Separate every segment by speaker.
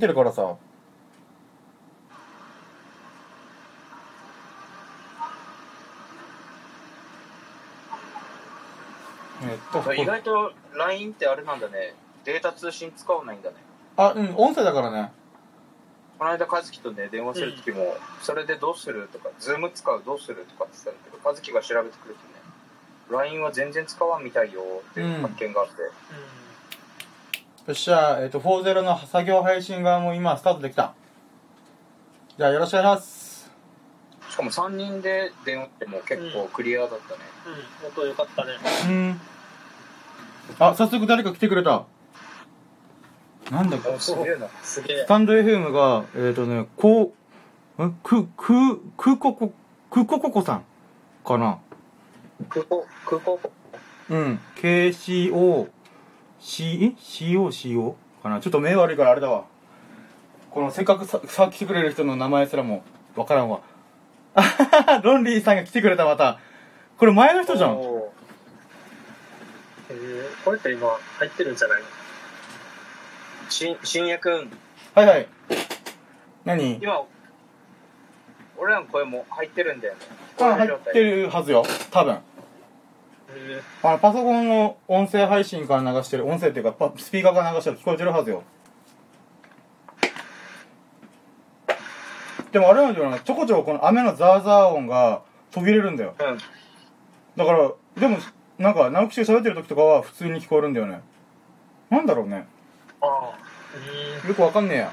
Speaker 1: てるからさ。えっと、
Speaker 2: 意外と LINE ってあれなんだね。データ通信使わないんだね。
Speaker 1: あ、うん、音声だからね。
Speaker 2: この間、和樹とね、電話するときも、それでどうするとか、ズーム使うどうするとかって言ってたんだけど、和樹が調べてくれてね、LINE は全然使わんみたいよっていう発見があって、
Speaker 1: よっしゃ、えっ、と、40の作業配信側も今スタートできた。じゃあよろしくお願いします。
Speaker 2: しかも3人で電話っても結構クリアだったね。
Speaker 3: うん、音良かったね。
Speaker 1: うん。あ、早速誰か来てくれた。なんだっけ
Speaker 2: おすげえな。
Speaker 3: すげえ
Speaker 1: ス。タンド FM が、えっ、ー、とね、こう、んく、く、くここ、くこここさんかな
Speaker 2: 空港、空港
Speaker 1: うん。KCO、C、え ?COCO? かなちょっと目悪いからあれだわ。このせっかくさ、さ来てくれる人の名前すらもわからんわ。あはははロンリーさんが来てくれたまた。これ前の人じゃん。
Speaker 3: おーえー、これって今入ってるんじゃない？の
Speaker 2: しん、深夜くん、
Speaker 1: はいはい。何？
Speaker 2: 今、俺らの声も入ってるんだよね。
Speaker 1: あ、入ってるはずよ。多分。
Speaker 3: え
Speaker 1: あの、パソコンの音声配信から流してる、音声っていうか、パスピーカーから流してる聞こえてるはずよ。でもあれなんじゃない？ちょこちょここの雨のザーザー音が途切れるんだよ。
Speaker 2: うん。
Speaker 1: だから、でも、なんか、直木が喋ってる時とかは普通に聞こえるんだよね。なんだろうね。
Speaker 3: ー、ああ。
Speaker 1: よくわかんねえや。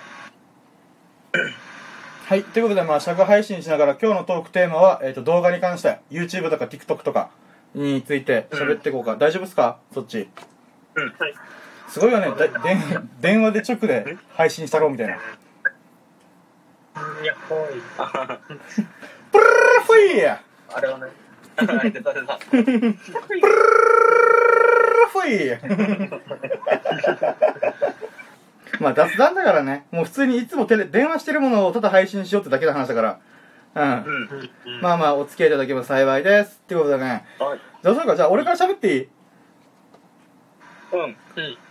Speaker 1: はい。ということで、まあ、尺配信しながら今日のトークテーマは、えっ、と、動画に関して、YouTube とか TikTok とかについて喋っていこうか。大丈夫ですか？そっち。
Speaker 3: うん、はい。
Speaker 1: すごいよね。だ電電話で直で配信したろうみたいな。
Speaker 3: いや、ほい。
Speaker 1: プルルルフィー
Speaker 2: あれはね。出た出た。
Speaker 1: プルルルフィーまあ、雑談だからね。もう普通にいつもテレ電話してるものをただ配信しようってだけの話だから。うん。まあまあ、お付き合いいただければ幸いです。ってことでね。
Speaker 2: はい。
Speaker 1: じゃあ、そうか、じゃあ、俺から喋っていい？い
Speaker 2: うん。
Speaker 3: うん。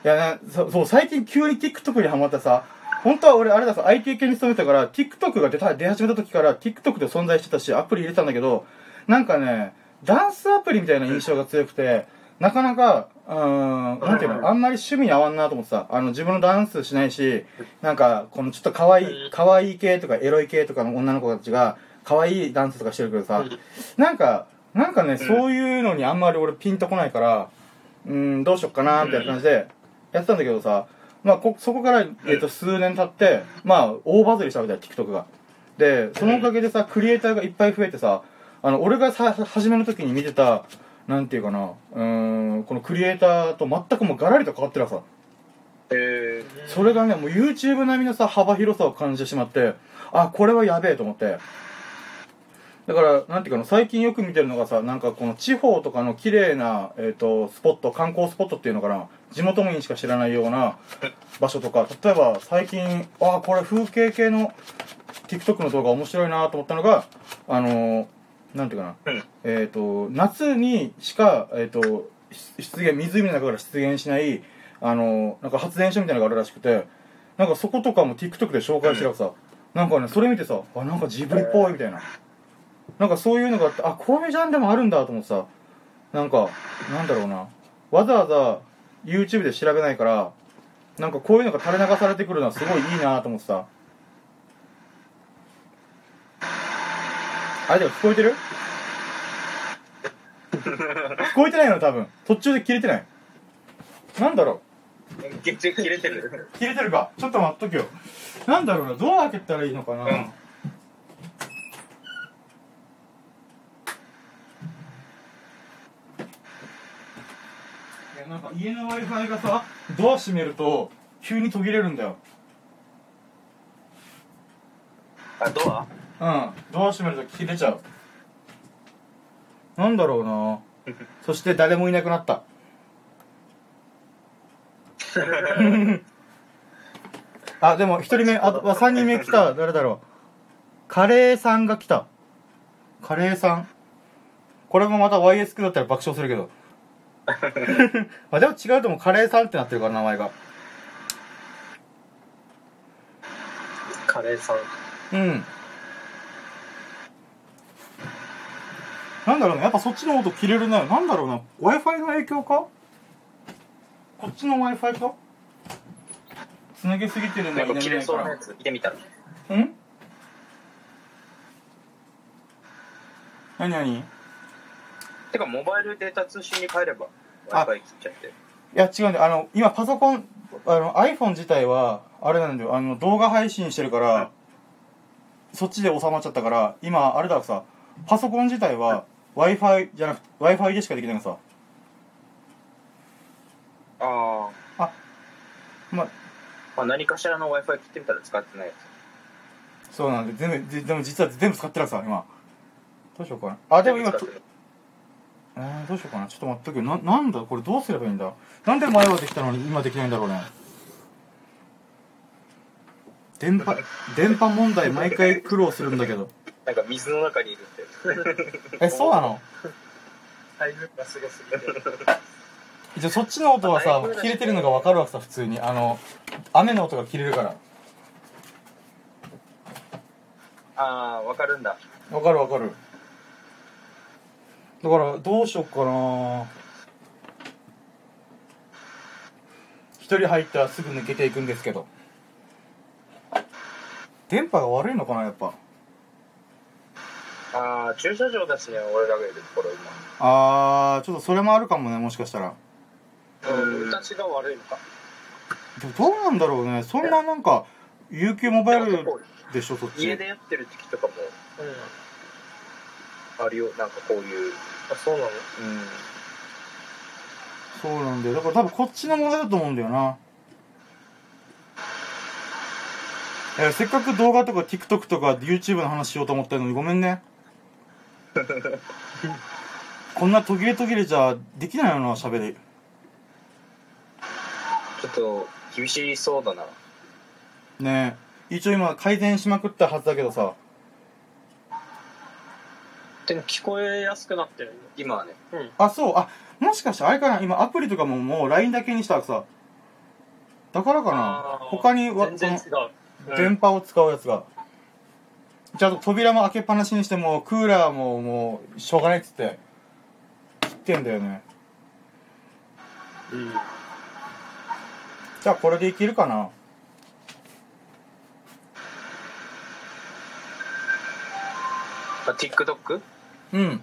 Speaker 1: やね、そそう、最近急に TikTok にハマってさ、本当は俺、あれださ、IT 系に勤めてたから、TikTok が出た、出始めた時から TikTok で存在してたし、アプリ入れてたんだけど、なんかね、ダンスアプリみたいな印象が強くて、なかなか、うーん、なんていうの、あんまり趣味に合わんなと思ってさ、あの、自分のダンスしないし、なんか、このちょっと可愛い、可愛い系とかエロい系とかの女の子たちが、可愛いダンスとかしてるけどさ、なんか、なんかね、そういうのにあんまり俺ピンとこないから、うーん、どうしよっかなみたいな感じでやってたんだけどさ、まあ、こ、そこから、えっ、と、数年経って、まあ、大バズりしたわけだよ、TikTok が。で、そのおかげでさ、クリエイターがいっぱい増えてさ、あの、俺がさ、初めの時に見てた、なんていうかな、うーん、このクリエイターと全くもうガラリと変わってるわさ。
Speaker 2: え
Speaker 1: それがね、もう YouTube 並みのさ、幅広さを感じてしまって、あ、これはやべえと思って。だから、なんていうかな、最近よく見てるのがさ、なんかこの地方とかの綺麗な、えっ、と、スポット、観光スポットっていうのかな、地元民しか知らないような場所とか、例えば最近、あ、これ風景系の TikTok の動画面白いなと思ったのが、あのーなんていうかな、
Speaker 2: うん
Speaker 1: えっ、と、夏にしか、えっ、と、出現、湖の中から出現しない、あのーなんか発電所みたいなのがあるらしくて、なんかそことかも TikTok で紹介してるからさ、なんかね、それ見てさ、あ、なんかジブリっぽいみたいな。なんかそういうのがあって、あ、こういうジャンルもあるんだと思ってさ、なんか、なんだろうな、わざわざ YouTube で調べないから、なんかこういうのが垂れ流されてくるのはすごいいいなと思ってさ。あれでも聞こえてる？聞こえてないの多分。途中で切れてない。なんだろう
Speaker 2: 切れてる。
Speaker 1: 切れてるかちょっと待っとけよなんだろうなどう開けたらいいのかな、
Speaker 2: うん
Speaker 1: なんか家の w i f i がさドア閉めると急に途切れるんだよ。
Speaker 2: あ、ドア？
Speaker 1: うん。ドア閉めると切れちゃう。なんだろうな。そして誰もいなくなった。あでも一人目あと三人目来た。誰だろう。カレーさんが来た。カレーさん。これもまた YS だったら爆笑するけど あでも違うと思う。カレーさんってなってるから名前が。
Speaker 3: カレーさん。
Speaker 1: うん。なんだろうね、やっぱそっちの音切れるね。なんだろうな、Wi-Fi の影響か？こっちの Wi-Fi か？つなげすぎてるんだ
Speaker 2: なんか切れそうなやつ見てみたら。
Speaker 1: ん？何何？い
Speaker 2: てか、モバイルデータ通信に変えれば、
Speaker 1: あ
Speaker 2: Wi-Fi 切っちゃって。
Speaker 1: や、違うん。あの、今パソコン、あの、iPhone 自体は、あれなんだよ。あの、動画配信してるから、そっちで収まっちゃったから、今、あれださ、パソコン自体は、Wi-Fi じゃなくて、Wi-Fi でしかできないのさ。
Speaker 2: ああ。
Speaker 1: まあ、
Speaker 2: まあ、何かしらの Wi-Fi 切ってみたら使ってないや
Speaker 1: そうなんで、全部、ででも実は全部使ってるさ、今。どうしようかな。あ、
Speaker 2: つ。
Speaker 1: でも今、と
Speaker 2: 使ってる
Speaker 1: えー、どうしようかな。ちょっと待っとけよ。な、なんだ？これどうすればいいんだ？なんで前はできたのに今できないんだろうね。電波、電波問題毎回苦労するんだけど。
Speaker 2: なんか水の中にいるって。
Speaker 1: え、そうなの？
Speaker 3: タイムがすごすぎて。
Speaker 1: じゃあそっちの音はさ、切れてるのが分かるわけさ、普通に。あの、雨の音が切れるから。
Speaker 2: ああ、わかるんだ。
Speaker 1: 分かる分かる。だから、どうしよっかな一人入ったらすぐ抜けていくんですけど。電波が悪いのかな、やっぱ。
Speaker 2: ああ、駐車場だしね、俺らがいるところ
Speaker 1: あー、ちょっとそれもあるかもね、もしかしたら。
Speaker 2: 今。
Speaker 3: うん。私が悪いのか。
Speaker 1: でもどうなんだろうね。そんななんか、UQ モバイルでしょ、そっち。
Speaker 2: 家でやってる時とかも
Speaker 3: うん。
Speaker 2: あるよ。なんかこういう。
Speaker 3: あ、そうなの？
Speaker 2: うん。
Speaker 1: そうなんだよ。だから多分こっちの問題だと思うんだよな。えせっかく動画とか TikTok とか YouTube の話しようと思ったのにごめんね。こんな途切れ途切れじゃできないよな、喋り。
Speaker 2: ちょっと、厳しそうだな。
Speaker 1: ねえ。一応今改善しまくったはずだけどさ。
Speaker 3: でも聞こえやすくなってる
Speaker 2: 今はね。
Speaker 3: の。うん。
Speaker 1: あ、そう。あ、もしかしてあれかな？今アプリとかももう LINE だけにしたらさ。だからかな？他には
Speaker 3: 全然違う。
Speaker 1: 電波を使うやつが。ちゃんと扉も開けっぱなしにしても、クーラーももう、しょうがないっつって、切ってんだよね。
Speaker 3: うん。
Speaker 1: じゃあこれでいけるかな？
Speaker 2: まあ、TikTok
Speaker 1: うん。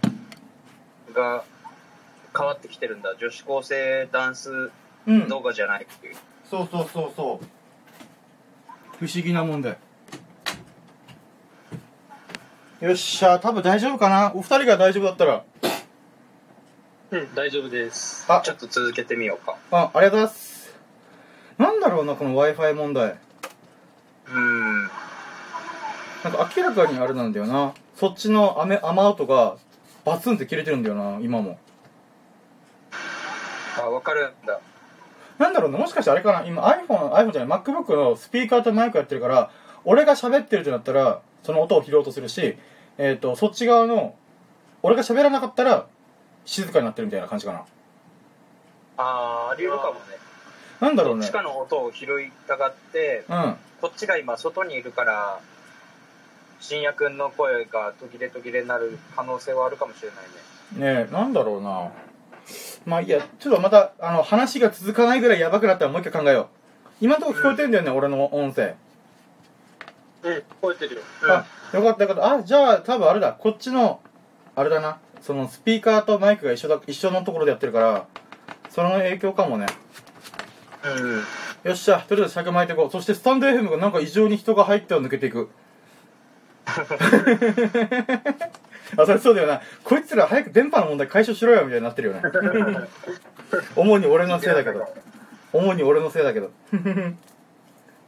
Speaker 2: が変わってきてるんだ。女子高生ダンス
Speaker 1: うん。
Speaker 2: 動画じゃないっていう。
Speaker 1: そうそうそうそう。不思議なもんで。よっしゃ、多分大丈夫かな？お二人が大丈夫だったら。
Speaker 3: うん、大丈夫です。
Speaker 1: あ
Speaker 2: ちょっと続けてみようか。
Speaker 1: あ、ありがとうございます。なんだろうな、この Wi-Fi 問題。
Speaker 2: うん。
Speaker 1: なんか明らかにあれなんだよな。そっちの雨、雨音がバツンって切れてるんだよな、今も。
Speaker 2: あ、わかるんだ。
Speaker 1: なんだろうな、もしかしてあれかな今 iPhone、iPhone じゃない、MacBook のスピーカーとマイクやってるから、俺が喋ってるってなったら、その音を拾おうとするし、えっ、と、そっち側の、俺が喋らなかったら、静かになってるみたいな感じかな。
Speaker 2: あー、あり得るかもね。
Speaker 1: なんだろうね
Speaker 2: どっち。かの音を拾いたがって、
Speaker 1: うん。
Speaker 2: こっちが今外にいるから、深夜くんの声が途切れ途切れになる可能性はあるかもしれないね。
Speaker 1: ねえ、なんだろうな。まあいいや、ちょっとまた、あの、話が続かないぐらいやばくなったらもう一回考えよう。今のところ聞こえてんだよね、俺の音声。
Speaker 3: うん、聞こえてるよ。
Speaker 1: あ、よかったよかった。あ、じゃあ多分あれだ。こっちの、あれだな。そのスピーカーとマイクが一緒だ、一緒のところでやってるから、その影響かもね。
Speaker 2: うん。
Speaker 1: よっしゃ、とりあえず尺巻いていこう。そしてスタンド FM がなんか異常に人が入っては抜けていく。あ、それそうだよな。こいつら早く電波の問題解消しろよみたいになってるよね。主に俺のせいだけど。主に俺のせいだけど。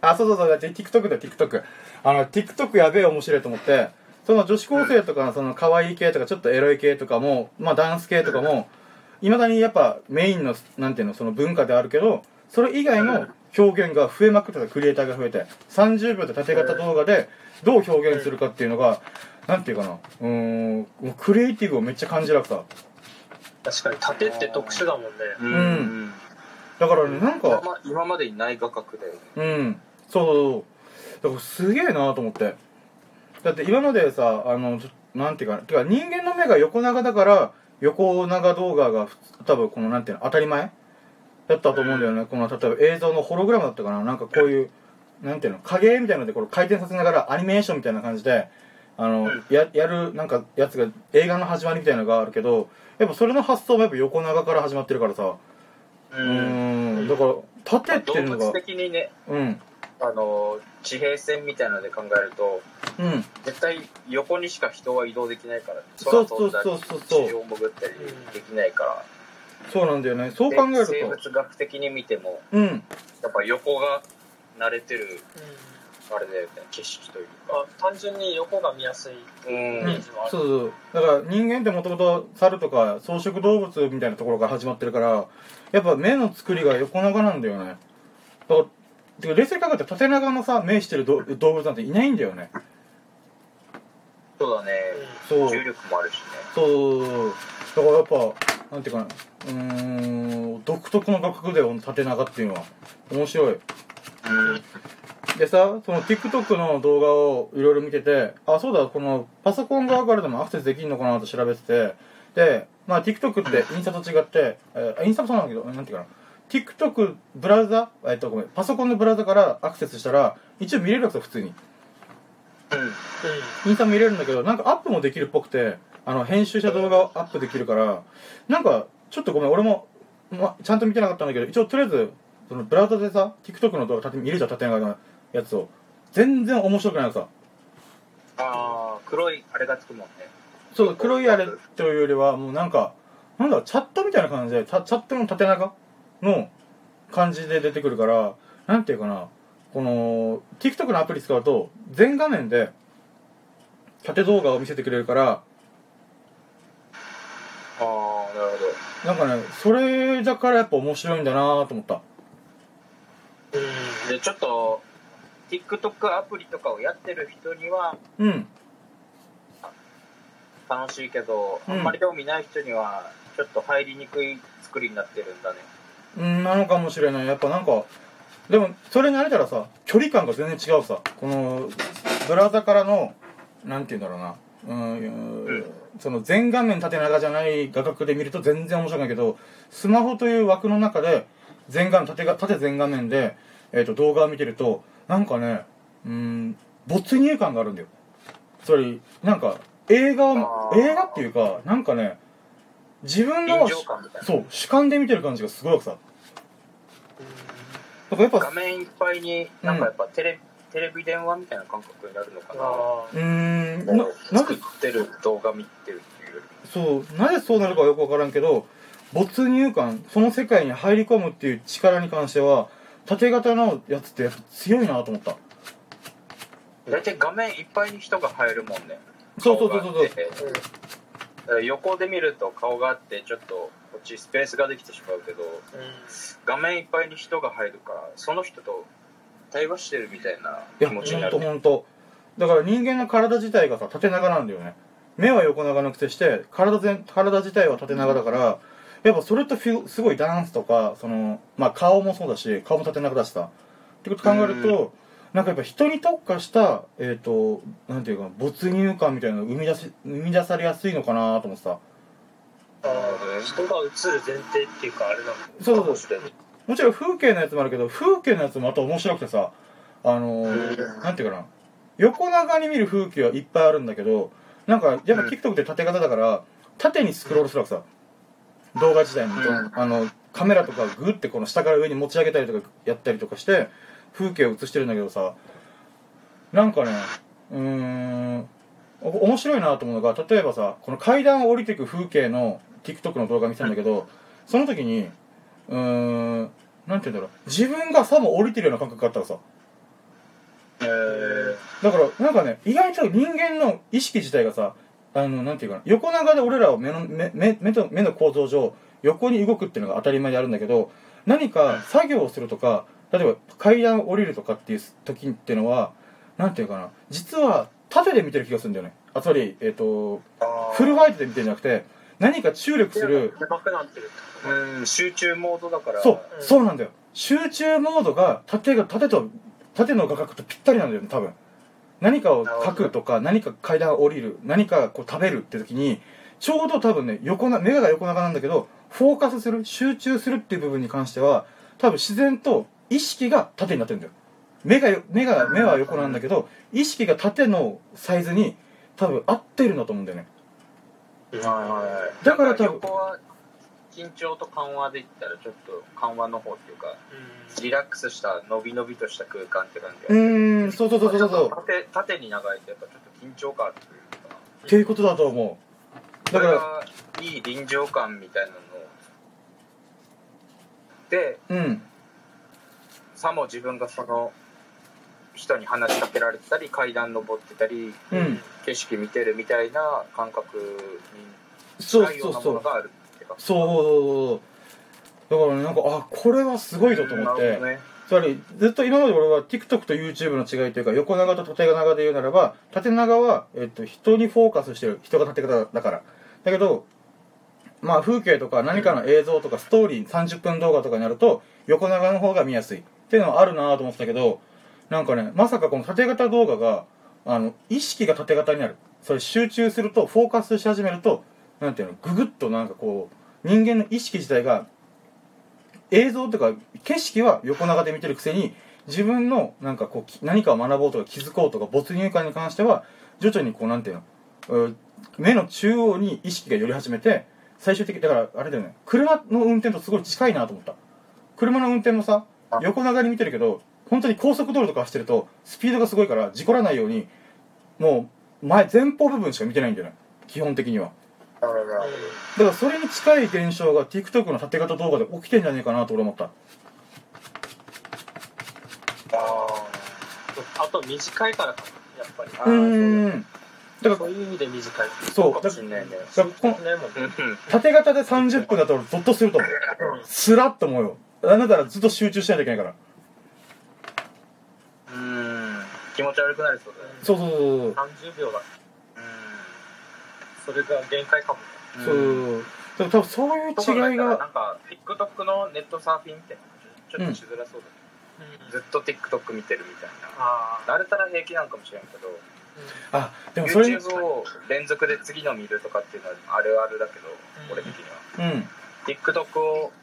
Speaker 1: あ、そうそうそう。だって TikTok だよ、TikTok。あの、TikTok やべえ面白いと思って、その女子高生とか、その可愛い系とか、ちょっとエロい系とかも、まあダンス系とかも、いまだにやっぱメインの、なんていうの、その文化であるけど、それ以外の表現が増えまくってたクリエイターが増えて、30秒で縦型動画でどう表現するかっていうのが、なんていうかな、うーん、もうクリエイティブをめっちゃ感じらくさ。
Speaker 3: 確かに、縦って特殊だもんね。
Speaker 2: うん。
Speaker 1: うんだからね、なんか、
Speaker 2: 今ま今までにない画角だよね。
Speaker 1: うん。そうそうそう。だからすげえなと思ってだって今までさあのなんていうかてか人間の目が横長だから横長動画がふ多分このなんていうの当たり前だったと思うんだよね、この例えば映像のホログラムだったかななんかこういうなんていうの影みたいなのでこれ回転させながらアニメーションみたいな感じであの、
Speaker 2: うん。
Speaker 1: ややるなんかやつが映画の始まりみたいなのがあるけどやっぱそれの発想もやっぱ横長から始まってるからさ。うーんだから縦っていうのが
Speaker 2: 動物的にね、
Speaker 1: うん。
Speaker 2: あの、地平線みたいなので考えると、
Speaker 1: うん。
Speaker 2: 絶対横にしか人は移動できないから、
Speaker 1: そう
Speaker 2: 空飛んだり
Speaker 1: そうそう。そう
Speaker 2: 地上潜ったりできないから、
Speaker 1: そうなんだよね。そう考えると。
Speaker 2: で生物学的に見ても、
Speaker 1: うん。
Speaker 2: やっぱ横が慣れてる、あれだよね、景色というか。
Speaker 3: あ単純に横が見やすい。
Speaker 2: うん
Speaker 1: うん
Speaker 3: イメージはある。
Speaker 1: そうそう。だから人間ってもともと猿とか草食動物みたいなところから始まってるからやっぱ目の作りが横長なんだよね。だから冷静に考えて縦長のさ目してる動動物なんていないんだよね。
Speaker 2: そうだね、
Speaker 1: そう。
Speaker 2: 重力もあるしね。
Speaker 1: そうだからやっぱなんていうかな。うーん独特の画角だよ縦長っていうのは。面白い。
Speaker 2: うん。
Speaker 1: でさその TikTok の動画をいろいろ見ててあそうだこのパソコン側からでもアクセスできるのかなと調べててでまあ TikTok ってインスタと違って、えーインスタもそうなんだけどなんていうかな。TikTok ブラウザえっとごめんパソコンのブラウザからアクセスしたら一応見れるわけですよ普通に。インスタも見れるんだけどなんかアップもできるっぽくてあの編集した動画をアップできるからなんかちょっとごめん俺も、ま、ちゃんと見てなかったんだけど一応とりあえずそのブラウザでさ TikTok の動画縦見れちゃう縦長のやつを全然面白くないのさ
Speaker 2: ああ、黒いあれがつくもんね。
Speaker 1: そう黒いあれというよりはもうなんかなんだチャットみたいな感じでチャチャットの縦長の感じで出てくるからなんていうかなこの TikTok のアプリ使うと全画面で縦動画を見せてくれるから
Speaker 2: ああ、なるほど。
Speaker 1: なんかねそれだからやっぱ面白いんだなと思った
Speaker 3: うん。
Speaker 2: で、ちょっと、TikTok アプリとかをやってる人には
Speaker 1: うん。
Speaker 2: 楽しいけど、
Speaker 1: うん。
Speaker 2: あんまり興味ない人には、ちょっと入りにくい作りになってるんだね。
Speaker 1: うんなのかもしれない。やっぱなんかでもそれに慣れたらさ距離感が全然違うさ。このブラウザからのなんて言うんだろうな。うん、
Speaker 2: ん。
Speaker 1: その全画面縦長じゃない画角で見ると全然面白くないけどスマホという枠の中で全画面縦が縦全画面で、えー、と動画を見てるとなんかねうん没入感があるんだよ。つまりなんか映画映画っていうかなんかね自分の。そう主観で見てる感じがすごいさ。だからやっぱ
Speaker 2: 画面いっぱいに、なんかやっぱテレ,、テレビ電話みたいな感覚になるのかな。
Speaker 3: あ
Speaker 1: うーんな
Speaker 2: 作ってる動画見てるっていうより。
Speaker 1: そうなぜそうなるかはよくわからんけど没入感その世界に入り込むっていう力に関しては縦型のやつってやっぱ強いなと思った。
Speaker 2: 大体画面いっぱいに人が入るもんね。
Speaker 1: そうそうそうそう
Speaker 2: 顔があってだから横で見ると顔があってちょっとこっちスペースができてしまうけど画面いっぱいに人が入るからその人と対話してるみたいない
Speaker 1: や
Speaker 2: 気持ちになんる
Speaker 1: ほんと。だから人間の体自体がさ縦長なんだよね。目は横長のくせして体全体自体は縦長だからやっぱそれとすごいダンスとかその、まあ、顔もそうだし顔も縦長だしさってこと考えるとなんかやっぱ人に特化したえっ、となんていうか没入感みたいなのを生み出し生み出されやすいのかなと思ってさ
Speaker 3: あ人が映る前提っていうかあれなの
Speaker 1: そうそう
Speaker 2: も
Speaker 1: ちろん風景のやつもあるけど風景のやつもまた面白くてさあのーなんていうかな。横長に見る風景はいっぱいあるんだけどなんかやっぱ TikTok って縦型だから縦にスクロールするわけさ動画自体に、
Speaker 2: うん。
Speaker 1: あのカメラとかグッてこの下から上に持ち上げたりとかやったりとかして風景を映してるんだけどさなんかねうーんお面白いなと思うのが例えばさこの階段を降りていく風景の TikTok の動画見てたんだけどその時にうーんなんて言うんだろう自分がさも降りてるような感覚があったらさ。
Speaker 2: えー。
Speaker 1: だからなんかね意外と人間の意識自体がさあのなんていうかな横長で俺らは目の目目目と目の構造上横に動くっていうのが当たり前であるんだけど何か作業をするとか例えば階段を降りるとかっていう時っていうのはなんていうかな実は縦で見てる気がするんだよね。あつまりえっ、
Speaker 2: ー。
Speaker 1: フルワイドで見てるんじゃなくて何か注力する。
Speaker 2: うん集中モードだから。
Speaker 1: そう、
Speaker 3: うん。
Speaker 1: そうなんだよ。集中モードが縦が縦と縦の画角とぴったりなんだよね多分何かを書くとか何か階段を降りる何かこう食べるって時にちょうど多分ね横な目が横長なんだけどフォーカスする集中するっていう部分に関しては多分自然と意識が縦になってるんだよ。目がよ目が目は横なんだけど意識が縦のサイズに多分合ってるんだと思うんだよね。
Speaker 2: はいはいはい。
Speaker 1: だから多分
Speaker 2: 緊張と緩和で言ったらちょっと緩和の方っていうか、
Speaker 3: うん。
Speaker 2: リラックスした伸び伸びとした空間って感じ
Speaker 1: うーんそうそうそうそうそう。
Speaker 2: 縦縦に長いとやっぱちょっと緊張感あるというか。
Speaker 1: っていうことだと思う。だから
Speaker 2: それがいい臨場感みたいなのを。で
Speaker 1: うん。
Speaker 2: さも自分がその人に話しかけられてたり階段登ってたり
Speaker 1: うん。
Speaker 2: 景色見てるみたいな感覚に
Speaker 1: そう
Speaker 2: 近いよ
Speaker 1: ううそう
Speaker 2: ものがある。ってか。
Speaker 1: そうだからねなんかあこれはすごいぞと思って、
Speaker 2: ね。
Speaker 1: つまりずっと今まで俺は TikTok と YouTube の違いというか横長と縦長で言うならば縦長は、えっと、人にフォーカスしてる人が縦型だから。だけどまあ風景とか何かの映像とかストーリー30分動画とかになると横長の方が見やすいっていうのはあるなと思ってたけどなんかねまさかこの縦型動画があの意識が縦型になる。それ集中するとフォーカスし始めるとなんていうのググッとなんかこう人間の意識自体が映像とか景色は横長で見てるくせに自分のなんかこう何かを学ぼうとか気づこうとか没入感に関しては徐々にこうなんていうの目の中央に意識が寄り始めて最終的だからあれだよね。車の運転とすごい近いなと思った車の運転もさ横長に見てるけど本当に高速道路とか走ってるとスピードがすごいから事故らないようにもう前前方部分しか見てないんだよね基本的にはだからそれに近い現象が TikTok の縦型動画で起きてんじゃねえかなと俺思った。
Speaker 2: あ
Speaker 3: あと短いからかなやっぱり。
Speaker 1: うーん。だから
Speaker 3: そういう意味で短い
Speaker 1: そう。
Speaker 2: かもしんないね。
Speaker 1: だからこの
Speaker 3: ねもう
Speaker 2: ーうん
Speaker 1: 縦型で30分だと俺ゾッとすると思う。スラッと思うよ。なんだったらずっと集中しないといけないから。
Speaker 2: うん。気持ち悪くなりそうだね。
Speaker 1: そうそうそう
Speaker 3: 30秒だそれが限界かも
Speaker 1: そう。そうそうだから多分そういう違い
Speaker 2: な
Speaker 1: が
Speaker 2: んか TikTok のネットサーフィンってちょっとしづらそうだね、ずっと TikTok 見てるみたい
Speaker 3: ああ
Speaker 2: な慣れたら平気なんかもしれんけど。
Speaker 1: あでもそれに。
Speaker 2: YouTube を連続で次の見るとかっていうのはあるあるだけど、
Speaker 3: うん。
Speaker 2: 俺的には。
Speaker 1: うん。
Speaker 2: TikTok を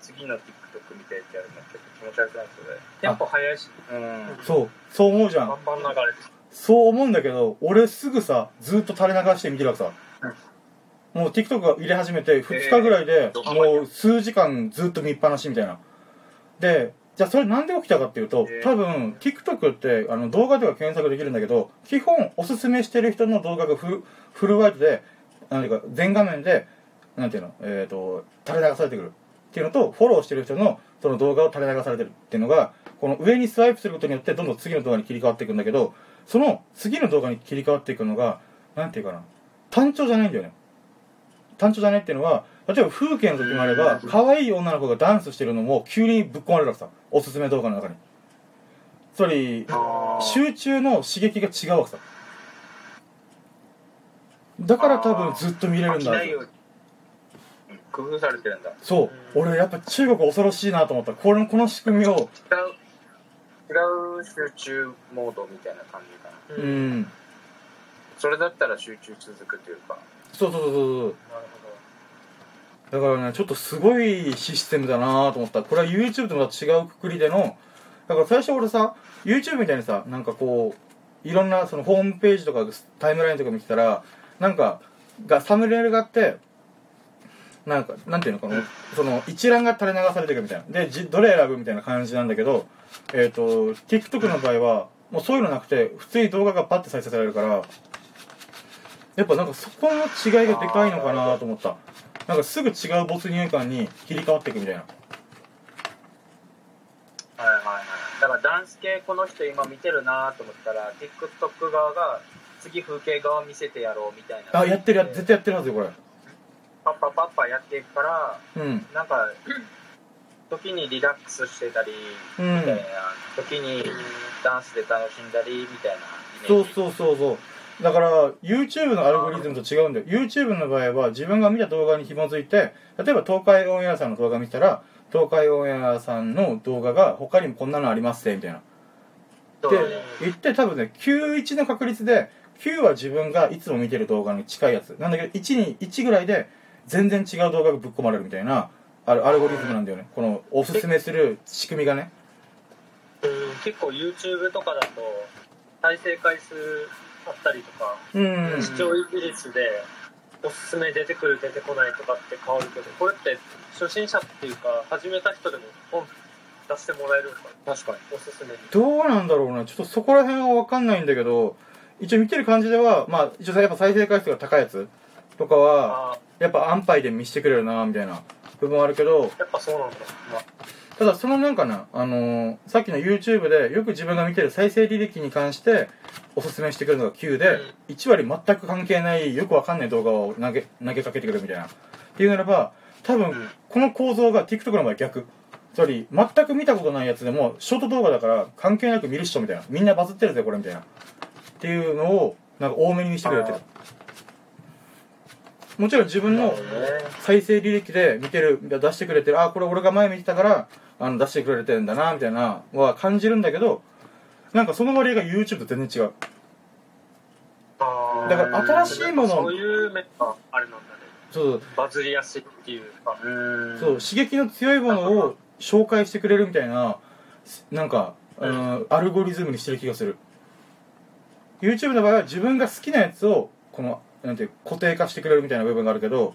Speaker 2: 次の TikTok 見てってやるのちょっと気持ち悪くなりそう
Speaker 3: テンポ速いし。
Speaker 2: でうん。
Speaker 1: そう。そう思うじゃん。
Speaker 3: バンバン流れて
Speaker 1: そう思うんだけど俺すぐさずっと垂れ流して見てるわけさもう TikTok が入れ始めて2日ぐらいで
Speaker 2: えー
Speaker 1: もう数時間ずっと見っぱなしみたいな。でじゃあそれなんで起きたかっていうと
Speaker 2: えー。
Speaker 1: 多分 TikTok ってあの動画では検索できるんだけど基本おすすめしてる人の動画がフルフルワイドでなんていうか全画面でなんていうのえっ、と垂れ流されてくる。っていうのとフォローしてる人のその動画を垂れ流されてるっていうのがこの上にスワイプすることによってどんどん次の動画に切り替わっていくんだけどその次の動画に切り替わっていくのがなんていうかな単調じゃないんだよね単調じゃないっていうのは例えば風景の時もあれば可愛い女の子がダンスしてるのも急にぶっ込まれるからさおすすめ動画の中に。つまり集中の刺激が違うわけさ。だから多分ずっと見れるんだ。
Speaker 2: 工夫されてるんだ。
Speaker 1: そう。俺やっぱ中国恐ろしいなと思った。このこの仕組みを。
Speaker 2: 違う集中モードみたいな感じかな。
Speaker 1: う
Speaker 3: うん
Speaker 1: ん。
Speaker 2: それだったら集中続くというか
Speaker 1: そうそうそうそう。
Speaker 3: なる
Speaker 1: だからねちょっとすごいシステムだなと思った。これは YouTube とまた違うくくりでのだから最初俺さ YouTube みたいにさなんかこういろんなそのホームページとかタイムラインとか見てたらなんかがサムネイルがあってなんかなんていうのかな、その一覧が垂れ流されていくみたいな。でじどれ選ぶみたいな感じなんだけどえっ、と TikTok の場合はもうそういうのなくて普通に動画がパッて再生されるからやっぱなんかそこの違いがでかいのかなと思った。なんかすぐ違う没入感に切り替わっていくみたいな。
Speaker 2: はいはいはい。だからダンス系この人今見てるなと思ったら TikTok 側が次風景側見せてやろうみたいな。
Speaker 1: あやってるや絶対やってるはずよこれ。
Speaker 2: パッパパッパやっていくから
Speaker 1: うん。
Speaker 2: なんか時にリラックスしてたり
Speaker 1: うん。
Speaker 2: みたいな、時にダンスで楽しんだりみたいなイメージ。
Speaker 1: そうそうそうそうだから YouTube のアルゴリズムと違うんだよ。YouTube の場合は自分が見た動画に紐づいて例えば東海オンエアさんの動画見たら東海オンエアさんの動画が他にもこんなのありますねみたいな。って言って多分ね91の確率で9は自分がいつも見てる動画に近いやつ。なんだけど1に1ぐらいで全然違う動画がぶっ込まれるみたいなあるアルゴリズムなんだよね。このおすすめする仕組みがね。
Speaker 3: うん結構 YouTube とかだと再生回数あったりとか、
Speaker 1: うん。
Speaker 3: 視聴率でおすすめ出てくる出てこないとかって変わるけどこれって初心者っていうか始めた人でも本出してもらえるのかな
Speaker 2: 確かに。
Speaker 3: おすすめに。
Speaker 1: どうなんだろうな。ちょっとそこら辺は分かんないんだけど一応見てる感じではまあ一応やっぱ再生回数が高いやつとかは
Speaker 3: あ
Speaker 1: やっぱ安牌で見せてくれるなみたいな部分はあるけど。
Speaker 3: あやっぱそうなんだ、まあ、
Speaker 1: ただそのなんかな、あのーさっきの YouTube でよく自分が見てる再生履歴に関しておすすめしてくれるのが9で、1割全く関係ないよくわかんない動画を投げ投げかけてくるみたいな。っていうならば多分
Speaker 2: うん。
Speaker 1: この構造が TikTok の場合逆。つまり全く見たことないやつでもショート動画だから関係なく見る人みたいな。みんなバズってるぜこれみたいな。っていうのをなんか多めに見せてくれてる。もちろん自分の再生履歴で見てる出してくれてる。あこれ俺が前見てたからあの出してくれてるんだなみたいなは感じるんだけどなんかその割合が YouTube と全然違う。だから新しいもの
Speaker 3: そういう面があれなんだね。
Speaker 1: そう
Speaker 3: バズりやすいっていうか。
Speaker 2: うん。
Speaker 1: そう刺激の強いものを紹介してくれるみたいななんか、うん、アルゴリズムにしてる気がする。YouTube の場合は自分が好きなやつをこのなんていう固定化してくれるみたいな部分があるけど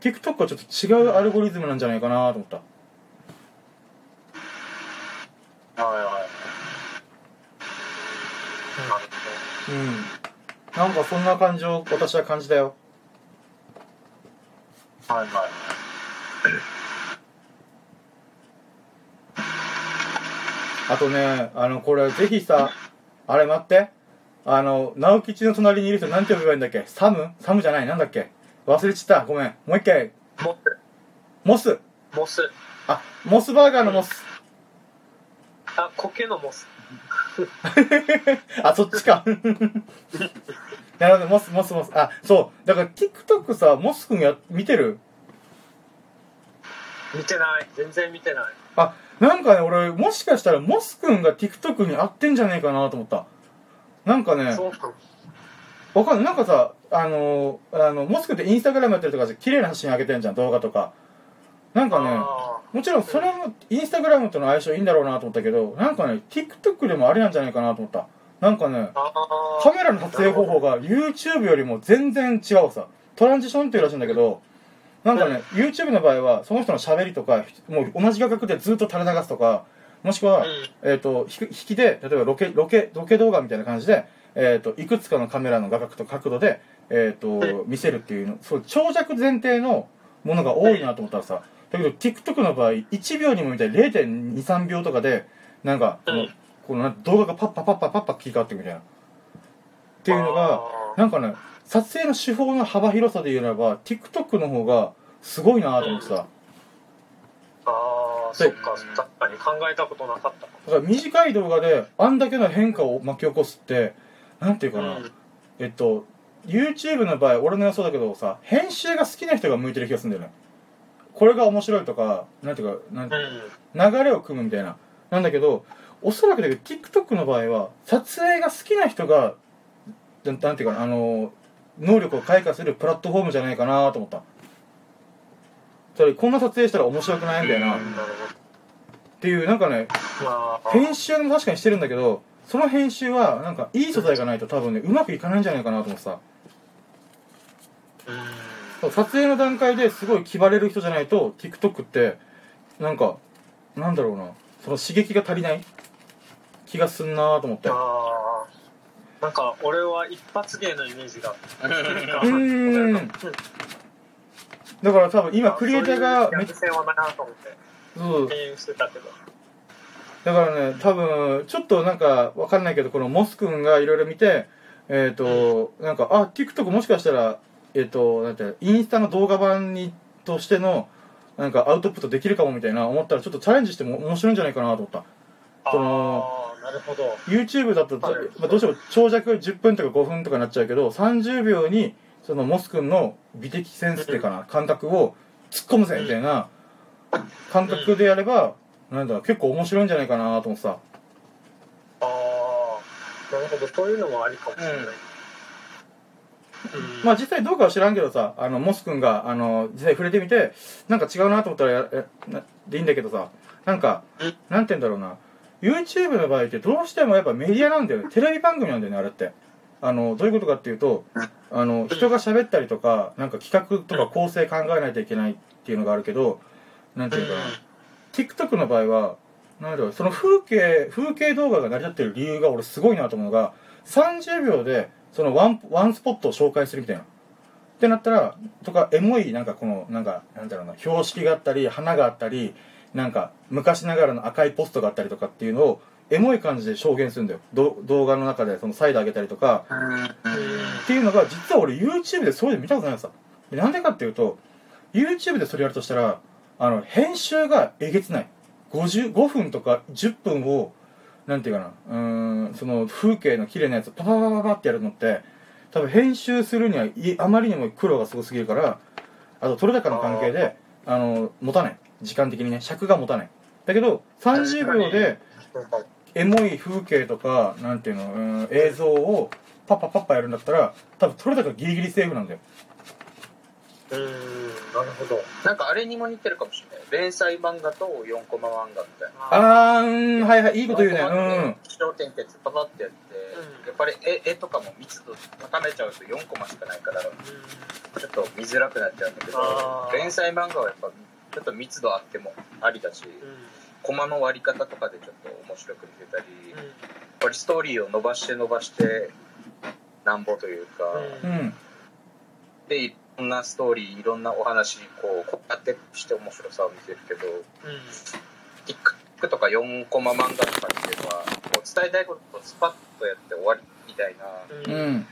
Speaker 1: TikTok はちょっと違うアルゴリズムなんじゃないかなと思った
Speaker 2: はいはい。
Speaker 3: なる
Speaker 1: うんなんかそんな感じを私は感じたよ
Speaker 2: はいはい。
Speaker 1: あとね、あの、これ、ぜひさ、あれ待って。あの、直吉の隣にいる人なんて呼べばいいんだっけ？サム？サムじゃないなんだっけ？忘れちった。ごめん。もう一回。
Speaker 3: ほど
Speaker 1: モス。
Speaker 3: モス
Speaker 1: あ、モスバーガーのモス。
Speaker 3: あ苔のモス
Speaker 1: あ、そっちか。なるほど、モス、モス、モス。あ、そう。だから TikTok さ、モスくんや、見てる？
Speaker 3: 見てない全然見てない
Speaker 1: あ、なんかね、俺、もしかしたらモスくんが TikTok に合ってんじゃねえかなと思った。なんかね、
Speaker 3: そうか
Speaker 1: わかんない。なんかさ、あのーあの、モスクってインスタグラムやってるとかで綺麗な写真上げてんじゃん、動画とか。なんかね、
Speaker 3: あ
Speaker 1: もちろんそれもインスタグラムとの相性いいんだろうなと思ったけど、なんかね、TikTok でもありなんじゃないかなと思った。なんかね、カメラの撮影方法が YouTube よりも全然違うさ。トランジションっていうらしいんだけど、なんかね、YouTube の場合は、その人の喋りとか、もう同じ画角でずっと垂れ流すとか、もしくは、えっ、と、引きで、例えばロケ、ロケ、ロケ動画みたいな感じで、えっ、と、いくつかのカメラの画角と角度で、えっ、と、見せるっていうの、そう、長尺前提のものが多いなと思ったらさ、だけど TikTok の場合、1秒にもみたいな0.2、3秒とかで、なんか、この、
Speaker 3: うん
Speaker 1: この動画がパッパパッパパッパ切り替わっていくみたいな。っていうのが、なんかね、撮影の手法の幅広さで言うならば、TikTok の方がすごいなと思ってさ、
Speaker 3: あーそっか確かに考えたことなかったか
Speaker 1: だから短い動画であんだけの変化を巻き起こすってなんていうかな、
Speaker 3: うん
Speaker 1: えっと YouTube の場合俺の予想だけどさ編集が好きな人が向いてる気がするんだよねこれが面白いとかなんていうかなん
Speaker 3: うん。
Speaker 1: 流れを組むみたいな。なんだけどおそらくだけど TikTok の場合は撮影が好きな人がなんていうかなあの能力を開花するプラットフォームじゃないかなと思った。つまりこんな撮影したら面白くないみたいな。っていうなんかね編集も確かにしてるんだけどその編集はなんかいい素材がないと多分ねうまくいかないんじゃないかなと思ってさ撮影の段階ですごい気張れる人じゃないと TikTok ってなんかなんだろうな。その刺激が足りない？気がすんなと思って。
Speaker 3: あー。なんか俺は一発芸のイメージが。
Speaker 1: うーん。だから多分今クリエイターが
Speaker 3: めっちゃはなと思って。
Speaker 1: そう。
Speaker 3: 敬遠してたけど。
Speaker 1: だからね多分ちょっとなんかわかんないけどこのモス君がいろいろ見てえっ、と、なんかあ TikTok もしかしたらえっ、となんてインスタの動画版にとしてのなんかアウトプットできるかもみたいな思ったらちょっとチャレンジしても面白いんじゃないかなと思った。その
Speaker 3: ああなるほど。
Speaker 1: YouTube だと、
Speaker 3: はい
Speaker 1: まあ、どうしても長尺10分とか5分とかになっちゃうけど30秒にそのモス君の美的センスっていうかな感覚を突っ込むぜみたいな感覚でやればなんだ結構面白いんじゃないかなと思ってさ。
Speaker 3: あなるほど、そういうのもありかもしれない。うん
Speaker 1: まあ実際どうかは知らんけどさ、あの、モス君が、あの、実際触れてみて、なんか違うなと思ったらややなでいいんだけどさ、なんか、なんて言うんだろうな、YouTube の場合ってどうしてもやっぱメディアなんだよね。テレビ番組なんだよね、あれって。あの、どういうことかっていうと、あの、人が喋ったりとか、なんか企画とか構成考えないといけないっていうのがあるけど、なんていうかな、TikTok の場合は、なんだろう、その風景、風景動画が成り立ってる理由が俺すごいなと思うのが、30秒で、そのワン、ワンスポットを紹介するみたいな。ってなったら、とか、エモい、なんかこの、なんか、なんだろうな、標識があったり、花があったり、なんか、昔ながらの赤いポストがあったりとかっていうのを、エモい感じで証言するんだよ。ど動画の中で、そのサイド上げたりとか、っていうのが、実は俺 YouTube でそういうの見たことないのさ。でなんでかっていうと、YouTube でそれやるとしたら、あの、編集がえげつない。55分とか10分を、なんていうかな、うん、その風景の綺麗なやつをパパパパパってやるのって、多分編集するにはいあまりにも苦労がすごすぎるから、あと、取れ高の関係で、あの、持たない。時間的にね、尺が持たない。だけど、30秒で、エモい風景とか、なんていうの、うん映像をパッパパッパやるんだったら、多分取れ高ギリギリセーフなんだよ。
Speaker 3: うーん、なるほど。
Speaker 2: なんかあれにも似てるかもしれない。連載漫画と4コマ漫画みたいな。
Speaker 1: あー、うん、はいはい、いいこと言うね。うん。
Speaker 2: 気象点結パパってやって、やっぱり絵絵とかも密度高めちゃうと4コマしかないから、ちょっと見づらくなっちゃうんだけど連載漫画はやっぱちょっと密度あってもありだし、
Speaker 3: うん。
Speaker 2: コマの割り方とかでちょっと面白く見せたり、
Speaker 3: うん。
Speaker 2: やっぱりストーリーを伸ばして伸ばしてなんぼというか、
Speaker 3: うん
Speaker 1: うん。
Speaker 2: でいろんなストーリーいろんなお話こうこうやってして面白さを見せるけど TikTok とか4コマ漫画とかっていうのはこう伝えたいことをスパッとやって終わりみたいな
Speaker 3: うん。うん。
Speaker 1: うん。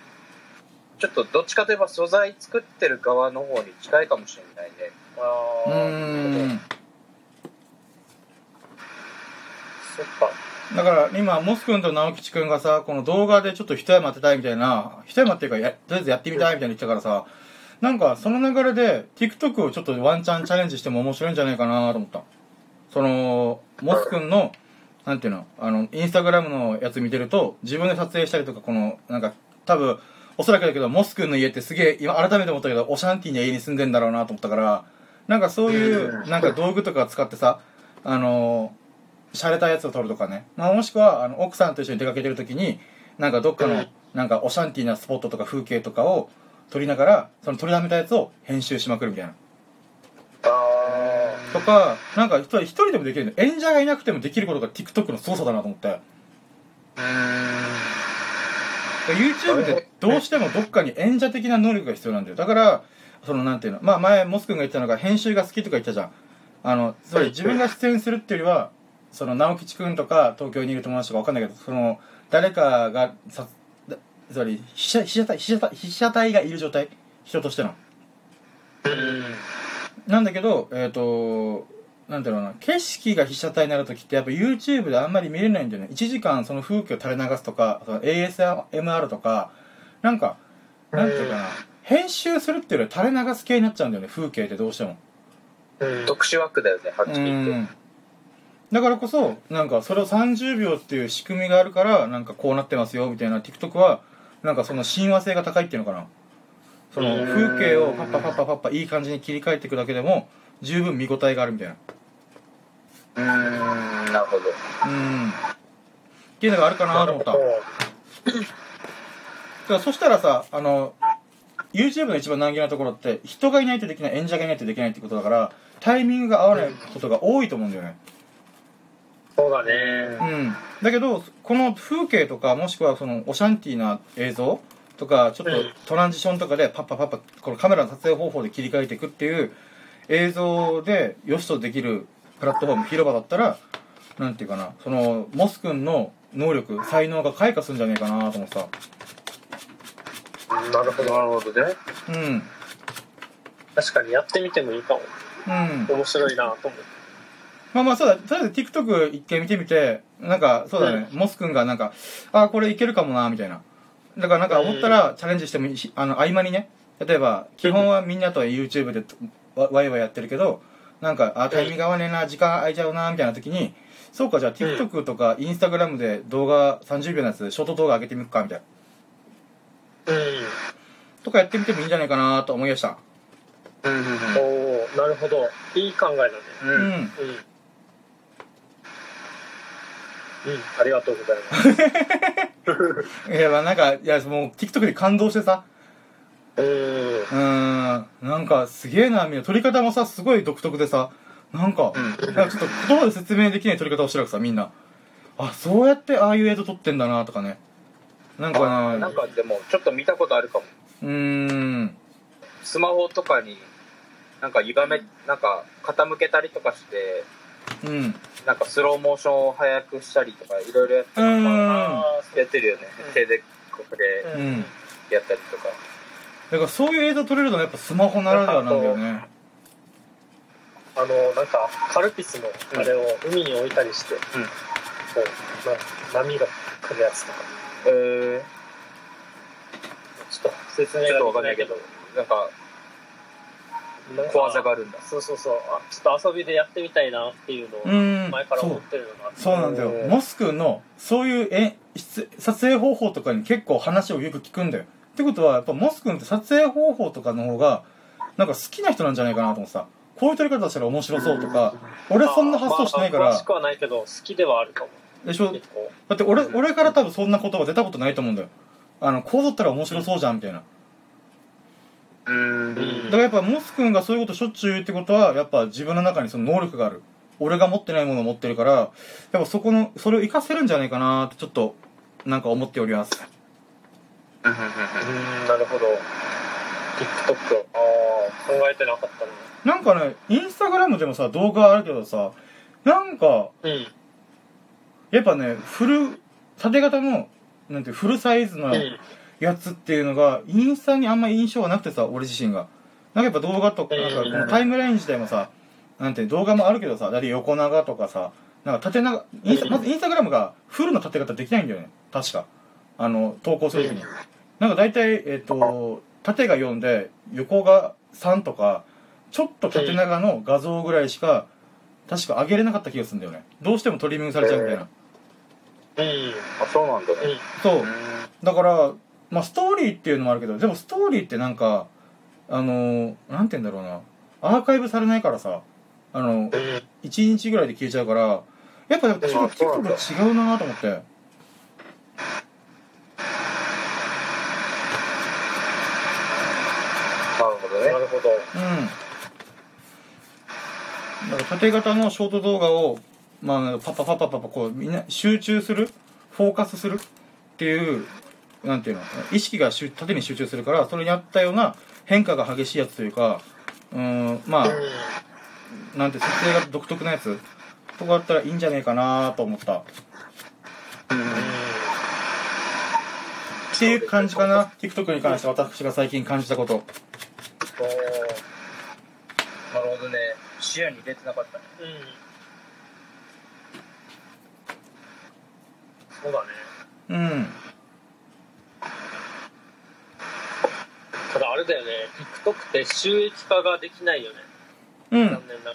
Speaker 2: ちょっとどっちかといえば素材作ってる側の方に近いかもしれないね
Speaker 1: う
Speaker 3: あー、
Speaker 1: ん。
Speaker 3: そっか。
Speaker 1: だから今、モス君と直吉君がさ、この動画でちょっと一山当てたいみたいな、一山っていうかや、とりあえずやってみたいみたいな言ってたからさ、なんかその流れで TikTok をちょっとワンチャンチャレンジしても面白いんじゃないかなと思った。その、モス君の、なんていうの、あの、インスタグラムのやつ見てると、自分で撮影したりとか、この、なんか、多分、おそらくだけど、モス君の家ってすげえ、今改めて思ったけど、オシャンティーな家に住んでんだろうなと思ったから、なんかそういう、なんか道具とか使ってさ、あの洒落たやつを撮るとかね、まあ、もしくはあの奥さんと一緒に出かけてる時になんかどっかのなんかオシャンティーなスポットとか風景とかを撮りながらその撮りだめたやつを編集しまくるみたいな。
Speaker 2: あ
Speaker 1: とかなんか一人一人でもできるの演者がいなくてもできることが TikTok の操作だなと思って。で YouTube でどうしてもどっかに演者的な能力が必要なんだよ。だからそのなんていうのまあ前モス君が言ってたのが編集が好きとか言ったじゃん。あのつまり自分が出演するっていうよりはその直吉君とか東京にいる友達とかわかんないけどその誰かがつまり被写被写体被写体被写体がいる状態？人としての。なんだけどえっ、となんだろうな。景色が被写体になるときってやっぱ YouTube であんまり見れないんだよね。1時間その風景を垂れ流すとかその ASMR とかなんかなんていうかな。編集するっていうよりは垂れ流す系になっちゃうんだよね風景ってどうしても。
Speaker 2: 特殊枠だよねはっきり言って。
Speaker 1: うん。だからこそなんかそれを30秒っていう仕組みがあるからなんかこうなってますよみたいな。TikTok はなんかその親和性が高いっていうのかな。その風景をパッパパッパパッパいい感じに切り替えていくだけでも十分見応えがあるみたいな
Speaker 2: うーんなるほど
Speaker 1: うんっていうのがあるかなと思っただそしたらさあの YouTube の一番難儀なところって人がいないとできない演者がいないとできないってことだからタイミングが合わないことが多いと思うんだよね
Speaker 3: そうだね。
Speaker 1: うん、だけどこの風景とかもしくはそのオシャンティーな映像とかちょっと
Speaker 3: うん
Speaker 1: トランジションとかでパッパパッパこのカメラの撮影方法で切り替えていくっていう映像でよしとできるプラットフォーム広場だったらなんていうかなそのモス君の能力才能が開花するんじゃねえかなと思ってさ
Speaker 3: なるほど。
Speaker 2: なるほどね
Speaker 1: うん
Speaker 3: 確かにやってみてもいいかも。
Speaker 1: うん
Speaker 3: 面白いなと思う。
Speaker 1: まあまあそうだ、とりあえず TikTok 一回見てみて、なんか、そうだね、モス君がなんか、あ、これいけるかもな、みたいな。だからなんか思ったらチャレンジしてもいいし、あの、合間にね、例えば、基本はみんなと YouTube でわワイワイやってるけど、なんか、あ、タイミング合わねえな、時間空いちゃうな、みたいな時に、そうかじゃあ TikTok とか Instagram で動画30秒のやつショート動画上げてみるかみたいな。
Speaker 3: うん。
Speaker 1: とかやってみてもいいんじゃないかなと思いました。
Speaker 2: うん。うん
Speaker 3: おおなるほど。いい考えだね。
Speaker 2: う
Speaker 1: ん。
Speaker 3: うんありがとうございます。
Speaker 1: いやまあなんかいやもう TikTok で感動してさ。
Speaker 3: うん
Speaker 1: うーん。なんかすげえなみんな。撮り方もさすごい独特でさ。なんか、
Speaker 2: うん。
Speaker 1: なんかちょっと言葉で説明できない撮り方をしてるからさみんな。あそうやってああいう映像撮ってんだなとかね。なんかね
Speaker 2: あーなんかでもちょっと見たことあるかも。
Speaker 1: うーん。
Speaker 2: スマホとかになんか歪めなんか傾けたりとかして
Speaker 1: うん。
Speaker 2: なんかスローモーションを速くしたりとかいろいろやっやってるよね、
Speaker 3: う。ん
Speaker 2: 手でここでやったりとか。
Speaker 1: だからそういう映像撮れるのはやっぱスマホならではなんだよね。
Speaker 3: あのなんかカルピスのあれを海に置いたりして、こうな波が来るやつとか。
Speaker 2: えー、
Speaker 3: ちょっと説明が
Speaker 2: わかんないけど。なんか小技があるんだ。
Speaker 3: そうそうそう。あちょっと遊びでやってみたいなっていうのを
Speaker 1: うん。
Speaker 3: 前から思ってるのがあって。
Speaker 1: そう。なんだよ。モス君のそういうえ出撮影方法とかに結構話をよく聞くんだよ。ってことはやっぱモス君って撮影方法とかの方がなんか好きな人なんじゃないかなと思ってさ。こういう撮り方したら面白そうとか俺そんな発想しないから。
Speaker 3: まあ詳しくはないけど好きではあるかも
Speaker 1: でしょだって俺俺から多分そんな言葉出たことないと思うんだよあのこう撮ったら面白そうじゃんみたいな
Speaker 2: うん
Speaker 1: だからやっぱモス君がそういうことしょっちゅう言うってことはやっぱ自分の中にその能力がある。俺が持ってないものを持ってるからやっぱそこのそれを活かせるんじゃないかなってちょっとなんか思っております。
Speaker 2: うん。うん
Speaker 3: うんなるほど。TikTok ああ考えてなかったな。
Speaker 1: なんかねインスタグラムでもさ動画あるけどさなんか
Speaker 3: うん。
Speaker 1: やっぱねフル縦型のなんていうフルサイズの
Speaker 3: うん
Speaker 1: やつっていうのがインスタにあんまり印象がなくてさ俺自身が。なんかやっぱ動画とかなんかこのタイムライン自体もさなんていう動画もあるけどさだって横長とかさなんか縦長インスタまずインスタグラムがフルの縦型できないんだよね。確か。あの投稿するときに。なんか大体えっ、と縦が4で横が3とかちょっと縦長の画像ぐらいしか確か上げれなかった気がするんだよね。どうしてもトリミングされちゃうみたいな。
Speaker 3: うん
Speaker 2: あそうなんだね。
Speaker 1: そう。
Speaker 2: うん
Speaker 1: だからまあストーリーっていうのもあるけどでもストーリーってなんかあのーなんて言うんだろうな。アーカイブされないからさ。あの
Speaker 3: うん
Speaker 1: 1日ぐらいで消えちゃうからやっぱちょっと違うなと思って。
Speaker 2: なるほどね。
Speaker 3: なるほど。
Speaker 1: うん。だから縦型のショート動画をまあパパパパパパこうみんな集中するフォーカスするっていうなんていうの？意識が集縦に集中するからそれに合ったような変化が激しいやつというかうーんまあ
Speaker 3: う
Speaker 1: なんて撮影が独特なやつとかあったらいいんじゃねえかなと思った。っ
Speaker 2: うん。
Speaker 3: ん
Speaker 1: ていう感じかな。TikTok に関して私が最近感じたこと。
Speaker 3: おー。
Speaker 2: なるほどね。視野に入れてなかったね。
Speaker 3: うん。そうだね。
Speaker 1: うん
Speaker 3: ただあれだよね。TikTok って収益化ができないよね。
Speaker 1: うん。
Speaker 3: 残念な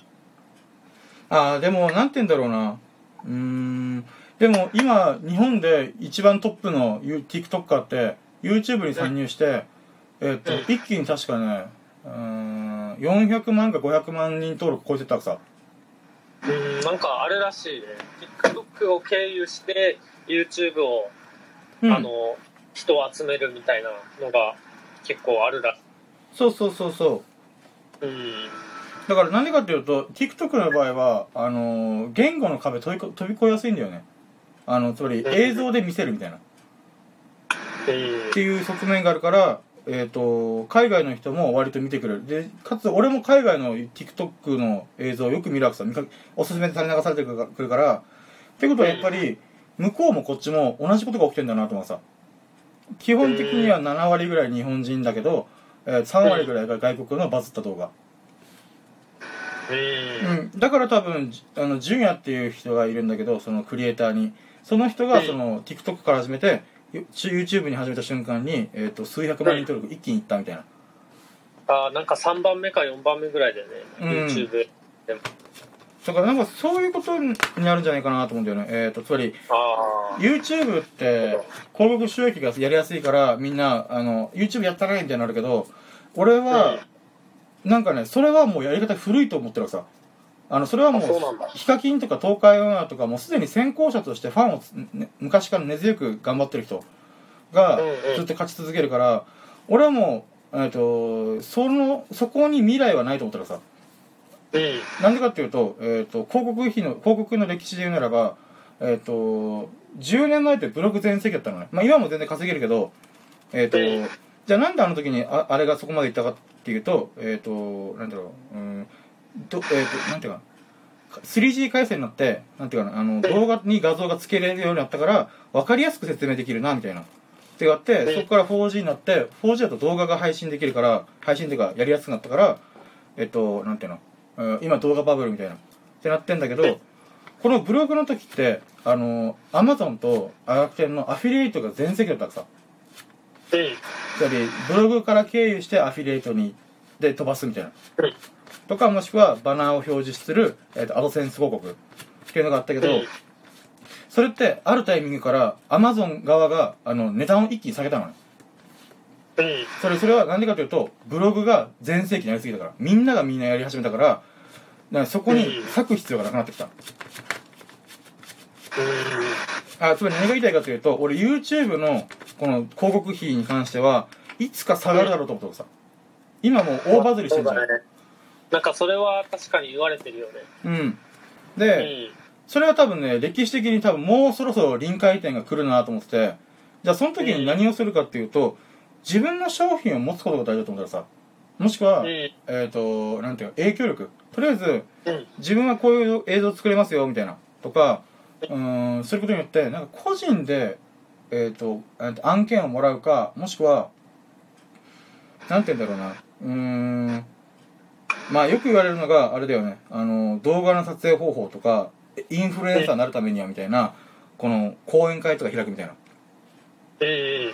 Speaker 1: ああでもなんて言うんだろうな。うーん。でも今日本で一番トップの TikToker って YouTube に参入して、えっと
Speaker 3: うん。
Speaker 1: 一気に確かねうーん400万か500万人登録超えてったわけさ。
Speaker 3: うんなんかあれらしいね。TikTok を経由して YouTube を、
Speaker 1: うん。
Speaker 3: あの人を集めるみたいなのが結構あるらし
Speaker 1: そうそうそうそう。
Speaker 3: いうん。
Speaker 1: だから何かというと TikTok の場合はあのー言語の壁飛びこ飛び越えやすいんだよね。あのつまり映像で見せるみたいな。
Speaker 3: うん。
Speaker 1: っていう側面があるから、えー、と海外の人も割と見てくれる。でかつ俺も海外の TikTok の映像をよく見るわけさ。おすすめで垂れ流されてくるから。ってことはやっぱり向こうもこっちも同じことが起きてんだなと思うさ基本的には7割ぐらい日本人だけど、えー3割ぐらいが外国のバズった動画、
Speaker 3: うん
Speaker 1: うん、だから多分じあの純也っていう人がいるんだけどそのクリエイターに。その人がその TikTok から始めてよ YouTube に始めた瞬間に、えー、と数百万人登録一気にいったみたいな。
Speaker 3: あなんか3番目か4番目ぐらいだよね、
Speaker 1: うん。
Speaker 3: YouTube でも
Speaker 1: だからなんかそういうことになるんじゃないかなと思うんだよね。えっ、と、つまり。YouTube って広告収益がやりやすいからみんな、あの、YouTube やったらいいみたいになるけど、俺は、なんかね、それはもうやり方古いと思ってるさ。あの、それはもうヒカキンとか東海オンエアとかもうすでに先行者としてファンをつ、ね昔から根強く頑張ってる人がずっと勝ち続けるから、俺はもう、えっ、と、その、そこに未来はないと思ってるわなんでかっていうと、えっ、と、広告費の、広告の歴史で言うならば、えっ、と、10年前ってブログ全盛期だったのね。まあ今も全然稼げるけど、えっ、と、
Speaker 3: うん
Speaker 1: じゃあなんであの時にああれがそこまでいったかっていうと、えっ、と、なんだろう、うん、ど、えっ、と、なんていうかな、3G 回線になって、なんていうかな、あの、動画に画像が付けれるようになったから、わかりやすく説明できるな、みたいな。ってやって、
Speaker 3: うん
Speaker 1: そこから 4G になって、4G だと動画が配信できるから、配信っていうか、やりやすくなったから、えっと、なんていうの、うん今動画バブルみたいな。ってなってんだけど、このブログの時って、あの、アマゾンと楽天のアフィリエイトが全盛期だったわけさ。
Speaker 3: うん。
Speaker 1: つまり、ブログから経由してアフィリエイトに、で飛ばすみたいな。
Speaker 3: うん
Speaker 1: とか、もしくはバナーを表示する、えっと、アドセンス広告っていうのがあったけど、
Speaker 3: うん
Speaker 1: それって、あるタイミングから、アマゾン側が、あの、値段を一気に下げたのね。
Speaker 3: うん。
Speaker 1: それ、それはなんでかというと、ブログが全盛期になりすぎたから、みんながみんなやり始めたから、だからそこに割く必要がなくなってきた。あ、つまり何が言いたいかというと、俺 YouTube のこの広告費に関しては、いつか下がるだろうと思ってさ。今もう大バズりしてるじゃん。
Speaker 3: そうだね。なんかそれは確かに言われてるよね。
Speaker 1: うん。
Speaker 3: う
Speaker 1: で、
Speaker 3: ん。
Speaker 1: それは多分ね、歴史的に多分もうそろそろ臨界点が来るなと思ってて、じゃあその時に何をするかっていうと、自分の商品を持つことが大事だと思ったらさ、もしくは、
Speaker 3: うん。
Speaker 1: えっ、と、なんていうか、影響力。とりあえず、
Speaker 3: うん。
Speaker 1: 自分はこういう映像作れますよ、みたいな。とか、うーん、そういうことによって、なんか個人で、えっ、ーと案件をもらうか、もしくは、なんて言うんだろうな。うーん、まあよく言われるのが、あれだよね。あの、動画の撮影方法とか、インフルエンサーになるためには、みたいな、この、講演会とか開くみたいな。
Speaker 3: うん。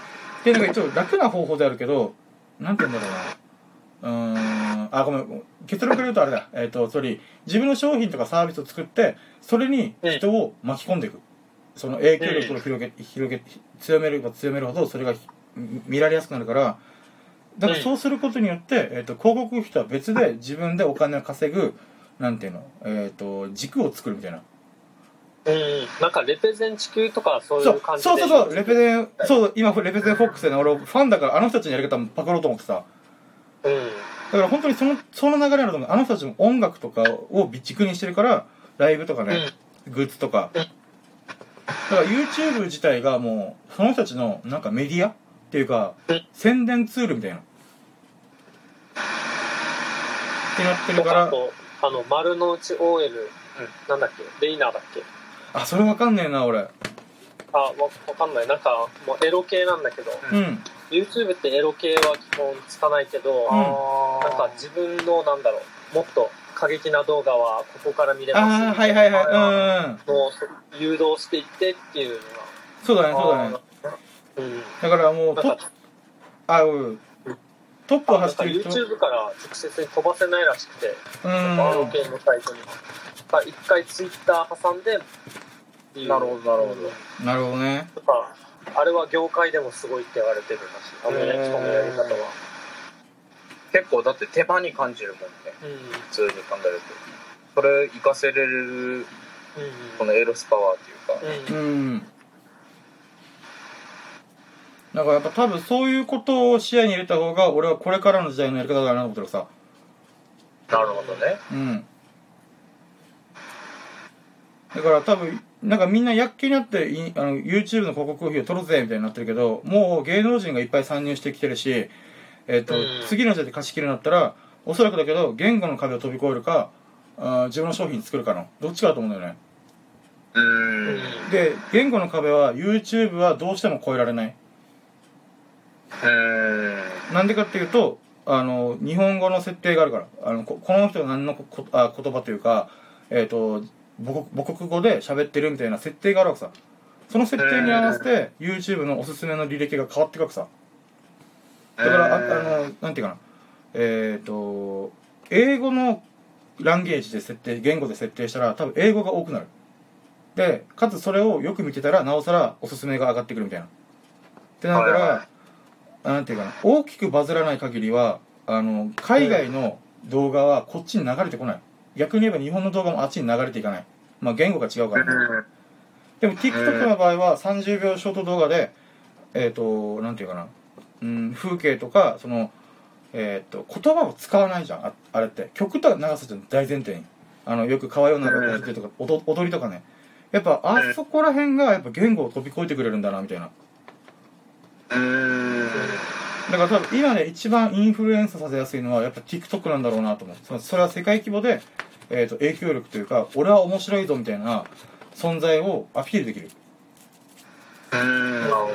Speaker 1: っていうのが一応楽な方法であるけど、なんて言うんだろうな。うーん、あ、ごめん。結論から言うとあれだ。えっ、と、つまり、自分の商品とかサービスを作って、それに人を巻き込んでいく。その影響力を広げ、広げ、強めれば強めるほど、それがひ見られやすくなるから、だからそうすることによって、えっ、と、広告費とは別で自分でお金を稼ぐ、なんていうの、えっ、と、軸を作るみたいな。
Speaker 3: うん。なんかレペゼン地球とかそうい
Speaker 1: そうう
Speaker 3: 感じで。
Speaker 1: そうそうそう、レペゼン、そう、今、レペゼンフォックスでね、俺、ファンだから、あの人たちのやり方もパクろうと思ってさ。
Speaker 3: うん。
Speaker 1: だから本当にその、その流れだと思う。あの人たちも音楽とかを軸にしてるから、ライブとかね、グッズとか。
Speaker 3: うん
Speaker 1: だから YouTube 自体がもう、その人たちのなんかメディアっていうか
Speaker 3: うん、
Speaker 1: 宣伝ツールみたいな。ってなってるから、
Speaker 3: あの、丸の内 OL、なんだっけ？レイナーだっけ？
Speaker 1: あ、それわかんねえな、俺。
Speaker 3: あ、わわかんない。なんか、もうエロ系なんだけど、
Speaker 1: うん。
Speaker 3: YouTube ってエロ系は基本つかないけど、
Speaker 1: ん
Speaker 3: なんか自分の、なんだろう、もっと過激な動画はここから見れます
Speaker 1: ああ、はいはいはい。うん。
Speaker 3: もう誘導していってっていうの
Speaker 1: そうだね、そうだね。
Speaker 3: が。うん。
Speaker 1: だからもう、トップ
Speaker 3: なんか、
Speaker 1: あ、うん。トップを走ってる人。
Speaker 3: YouTube から直接に飛ばせないらしくて、
Speaker 1: うん。
Speaker 3: エロ系のサイトに。一回 Twitter 挟んでっていう、
Speaker 2: なるほどなるほど
Speaker 1: なるほどね。
Speaker 3: とか、あれは業界でもすごいって言われてるらしい。あのね、人のやり方は。
Speaker 2: 結構だって手間に感じるもんね
Speaker 3: うん。
Speaker 2: 普通に考えるとそれ活かせれるこのエロスパワーっていうか、
Speaker 3: うん。
Speaker 1: う
Speaker 3: うん。
Speaker 1: ん。だからやっぱ多分そういうことを視野に入れた方が俺はこれからの時代のやり方だなと思ってるさ。
Speaker 2: なるほどね
Speaker 1: うん。だから多分、なんかみんな躍起になっていあの YouTube の広告費を取るぜみたいになってるけど、もう芸能人がいっぱい参入してきてるし、えっ、と、
Speaker 3: うん
Speaker 1: 次の時代で貸し切るんだったら、おそらくだけど言語の壁を飛び越えるか、あー自分の商品作るかの、どっちかだと思うんだよね。で、言語の壁は YouTube はどうしても越えられない。なんでかっていうと、あの、日本語の設定があるから。あの、ここの人が何のこあ言葉というか、えっ、と、母国母国語で喋ってるみたいな設定があるわけさ。その設定に合わせて、YouTube のおすすめの履歴が変わっていくわけさ。だから、ああの、なんていうかな。えっ、と、英語の、ランゲージで設定言語で設定したら多分英語が多くなるでかつそれをよく見てたらなおさらおすすめが上がってくるみたいなってなるから、なんていうかな大きくバズらない限りはあの海外の動画はこっちに流れてこない。逆に言えば日本の動画もあっちに流れていかない。まあ言語が違うから。ね、でも TikTok の場合は30秒ショート動画でえっ、となんていうかな、うん、風景とかそのえっ、と言葉を使わないじゃんああれって。曲と長さじゃ大前提に。あのよく川ような踊りとか踊踊りとかね。やっぱあそこら辺がやっぱ言語を飛び越えてくれるんだなみたいな
Speaker 2: うん
Speaker 1: だから多分今ね一番インフルエンサーさせやすいのはやっぱ TikTok なんだろうなと思う。それは世界規模で、えー、と影響力というか俺は面白いぞみたいな存在をアピールできる。
Speaker 2: うん
Speaker 3: なるほどね。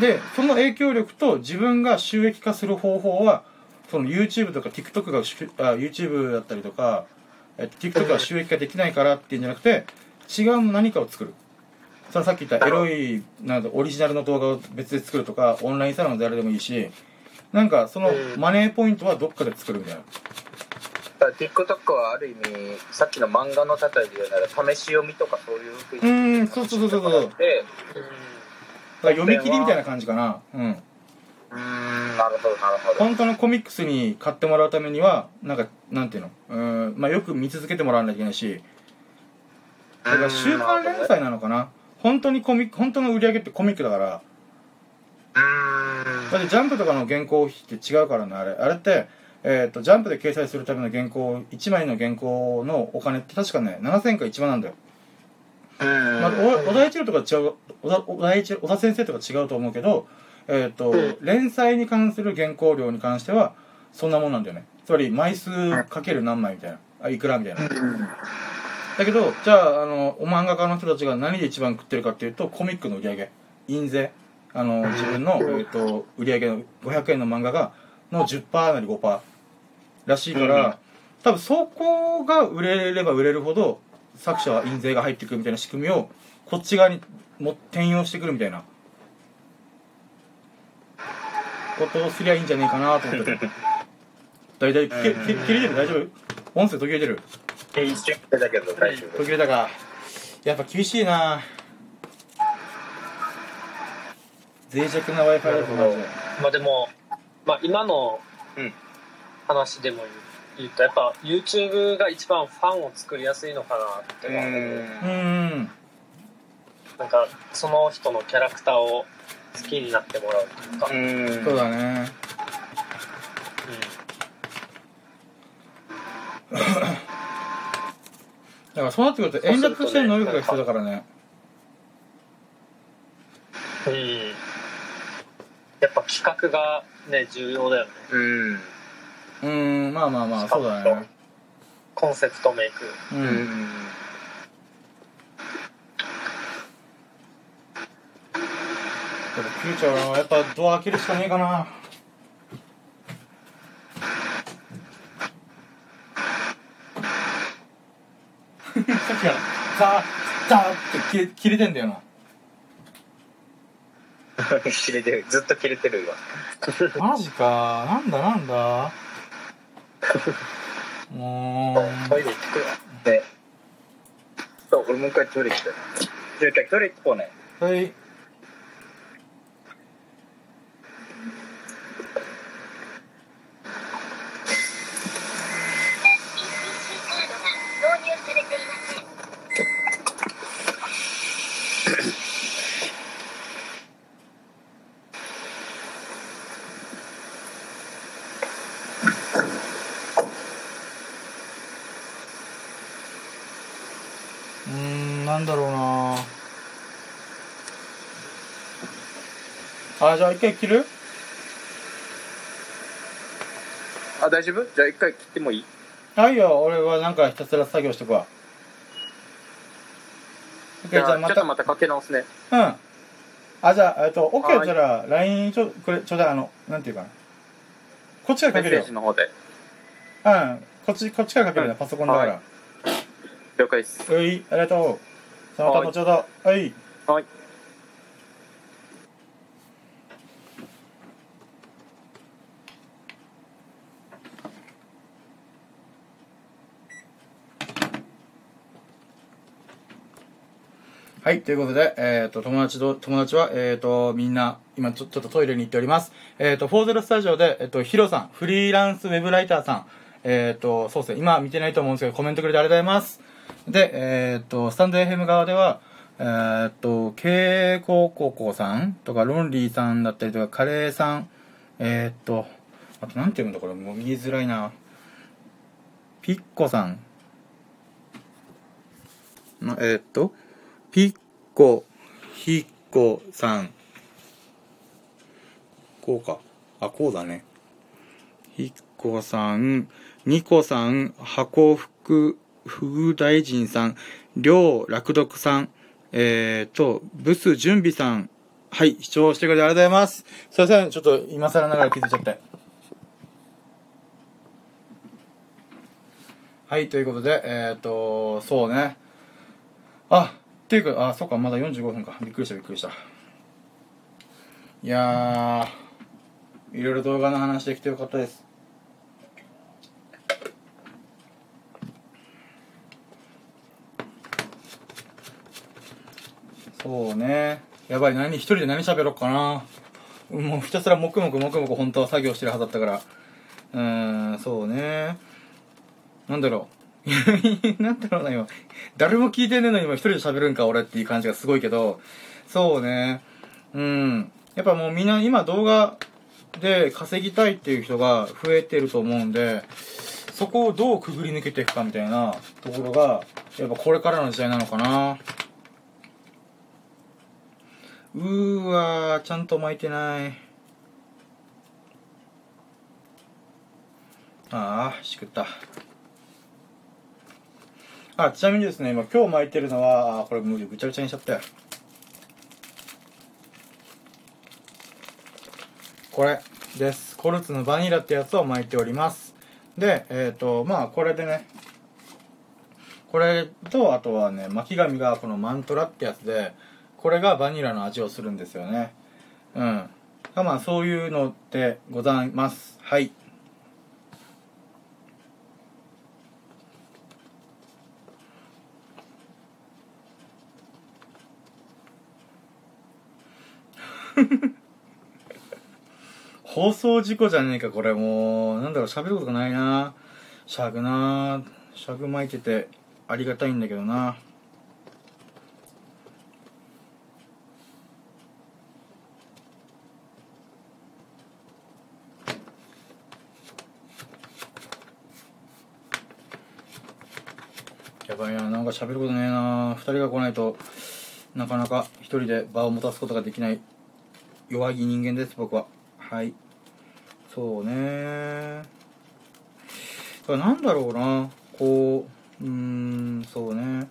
Speaker 1: でその影響力と自分が収益化する方法はその YouTube とか TikTok がしあ YouTube だったりとか、えっと TikTok が収益化できないからっていうんじゃなくて違う何かを作るそのさっき言ったエロいなんだオリジナルの動画を別で作るとかオンラインサロンで誰でもいいしなんかその
Speaker 3: うん。
Speaker 1: マネーポイントはどっかで作るみたいな
Speaker 2: だから TikTok はある意味さっきの漫画の例えで言うなら試し読みとかそういうふうに
Speaker 1: うんそうそうそうそうそう。だか
Speaker 2: で
Speaker 1: ら読み切りみたいな感じかな。うん。
Speaker 2: うーんなるほどなるほど。
Speaker 1: 本当のコミックスに買ってもらうためにはなんかなんていうの？うんまあよく見続けてもらわないといけないし。だから週刊連載なのかな本当にコミック本当の売り上げってコミックだから。
Speaker 2: うん。
Speaker 1: だってジャンプとかの原稿費って違うからねあれ。あれって、えー、とジャンプで掲載するための原稿1枚の原稿のお金って確かね7000か1万なんだよ、
Speaker 2: うん。
Speaker 1: まあ、お小田一郎とか違う小田小田一郎小田先生とか違うと思うけど、えーと
Speaker 3: うん。
Speaker 1: 連載に関する原稿料に関してはそんなもんなんだよね。つまり枚数かける何枚みたいな。あいくらみたいなだけどじゃああのお漫画家の人たちが何で一番食ってるかっていうとコミックの売り上げ。印税。あの自分の、えー、と売り上げの500円の漫画がの10%なり5%らしいから、
Speaker 2: うん
Speaker 1: 多分そこが売れれば売れるほど作者は印税が入ってくるみたいな仕組みをこっち側にも転用してくるみたいな。ことをすりゃいいんじゃねえかなと思って大体切れてる？大丈夫？音声途切れてる？
Speaker 2: 一瞬だけど大丈夫
Speaker 1: 途切れたかやっぱ厳しいな。脆弱な w i f i だとマジで
Speaker 3: まあでも、まあ今の
Speaker 2: うん。
Speaker 3: 話でも言うと、やっぱ YouTube が一番ファンを作りやすいのかなって思う。
Speaker 1: ん。
Speaker 3: なんかその人のキャラクターを好きになってもらうというか。うん。
Speaker 2: ん
Speaker 1: そうだねだからそうなってくると演説してる能力が必要だからね
Speaker 3: うん。やっぱ企画がね、重要だよね。
Speaker 2: うん
Speaker 1: うーんまあまあまあそうだね
Speaker 3: コンセプトメイク。
Speaker 1: う
Speaker 2: うんん
Speaker 1: やっぱフューチャーはやっぱドア開けるしかねえかなさっきからザーザーって切れてんだよな。
Speaker 2: 切れてる。ずっと切れてる今
Speaker 1: マジか。なんだなんだ。もう。
Speaker 3: トイレ行くるわ。
Speaker 2: でそう俺もう一回トイレ行きたい。じゃあ一回トイレ行こうね。
Speaker 1: はい
Speaker 4: 導入されていません
Speaker 1: うーんなんだろうなあじゃあ一回切る？
Speaker 2: あ大丈夫？じゃあ一回切ってもいい？
Speaker 1: あいいよ。俺はなんかひたすら作業してくわ。じ
Speaker 2: じゃあ
Speaker 1: また。
Speaker 2: ちょっとまたかけ直すね。
Speaker 1: うん。あじゃあえっと OK
Speaker 2: はい。
Speaker 1: じゃあ LINE ちょこれちょうだい。あのなんていうかな。こっちから
Speaker 2: メッセ
Speaker 1: かけるよ。
Speaker 2: ージの方で。
Speaker 1: うん。こっちこっちからかけるね。
Speaker 2: うん。
Speaker 1: パソコンだから。
Speaker 2: 了解です。
Speaker 1: うい。ありがとう。さあまた後ほど。はい。
Speaker 2: はい
Speaker 1: はい、ということで、えっ、と、友達と、友達は、えっ、と、みんな、今ちょ、ちょっとトイレに行っております。えっ、と、フォーゼロスタジオで、えっ、と、ヒロさん、フリーランスウェブライターさん、えっ、と、そうですね、今見てないと思うんですけど、コメントくれてありがとうございます。で、えっ、と、スタンド FM 側では、えっ、と、経営高校さんとか、ロンリーさんだったりとか、カレーさん、えっ、と、あと、なんて読むんだ、これ、もう見えづらいな。ピッコさん、なえっと、ピッコ、ヒッコさん。こうか。あ、こうだね。ヒッコさん、ニコさん、箱福、副大臣さん、りょう、楽読さん、えーと、ブス準備さん。はい、視聴してくれてありがとうございます。すいません、ちょっと今更ながら気づいちゃって。はい、ということで、えーと、そうね。あ、っていうか、あ、そっか、まだ45分か。びっくりした、びっくりした。いやー、いろいろ動画の話できてよかったです。そうね。やばい、何、一人で何喋ろうかな。もうひたすら黙々黙々本当は作業してるはずだったから。うーん、そうね。なんだろう。なんだろうな、今。誰も聞いてねえのに今一人で喋るんか、俺っていう感じがすごいけど。そうね。うん。やっぱもうみんな今動画で稼ぎたいっていう人が増えてると思うんで、そこをどうくぐり抜けていくかみたいなところが、やっぱこれからの時代なのかな。うーわー、ちゃんと巻いてない。ああ、しくった。あ、ちなみにですね、今今日巻いてるのは、これもうぐちゃぐちゃにしちゃったよ。これです。コルツのバニラってやつを巻いております。で、えっ、と、まあこれでね、これと、あとはね、巻き紙がこのマントラってやつで、これがバニラの味をするんですよね。うん。まあそういうのでございます。はい。放送事故じゃねえか、これもう。なんだろう、喋ることがないな。しゃぐな。しゃぐ巻いててありがたいんだけどな。やばいな、なんか喋ることねえな。二人が来ないとなかなか一人で場を持たすことができない弱い人間です、僕は。はい。そうねだなんだろうな。こう、うーん、そうね。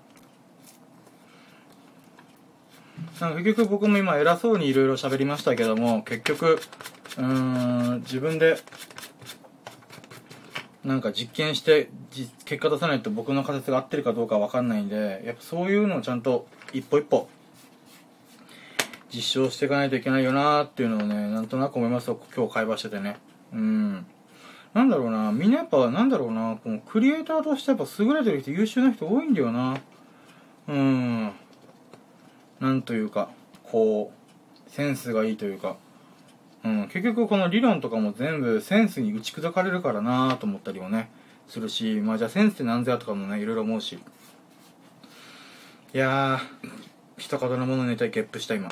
Speaker 1: なんか結局僕も今偉そうにいろいろ喋りましたけども、結局、うーん、自分で、なんか実験してじ結果出さないと僕の仮説が合ってるかどうかわかんないんで、やっぱそういうのをちゃんと一歩一歩実証していかないといけないよなっていうのをね、なんとなく思いますよ、今日会話しててね。うん。なんだろうな、みんなやっぱ、なんだろうな、このクリエイターとしてやっぱ優れてる人、優秀な人多いんだよな。うん。なんというか、こう、センスがいいというか。うん、結局この理論とかも全部センスに打ち砕かれるからなと思ったりもね、するし、まあじゃあセンスって何ぞやとかもね、いろいろ思うし。いやー、一言のものにたいゲップした今。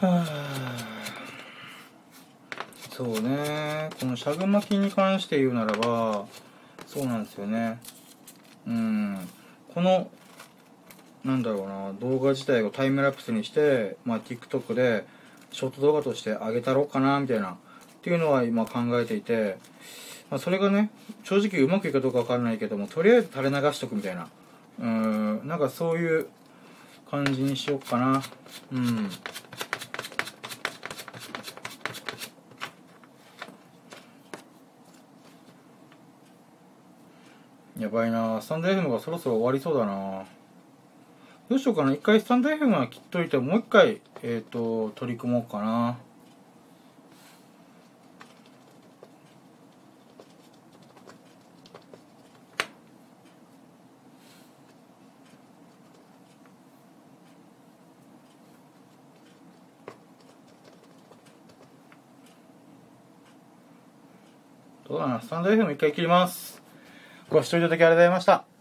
Speaker 1: はあ。そうね。このしゃぐ巻きに関して言うならばそうなんですよね。うん。このなんだろうな動画自体をタイムラプスにして、まあ、TikTok でショート動画として上げたろうかなみたいなっていうのは今考えていて、まあ、それがね正直うまくいくかどうかわかんないけどもとりあえず垂れ流しとくみたいな。うん。なんかそういう感じにしようかな。うん。やばいな。スタンド FM がそろそろ終わりそうだな。どうしようかな。一回スタンド FM は切っといてもう一回えっ、と取り組もうかな。どうだな。スタンド FM 一回切ります。ご視聴いただきありがとうございました。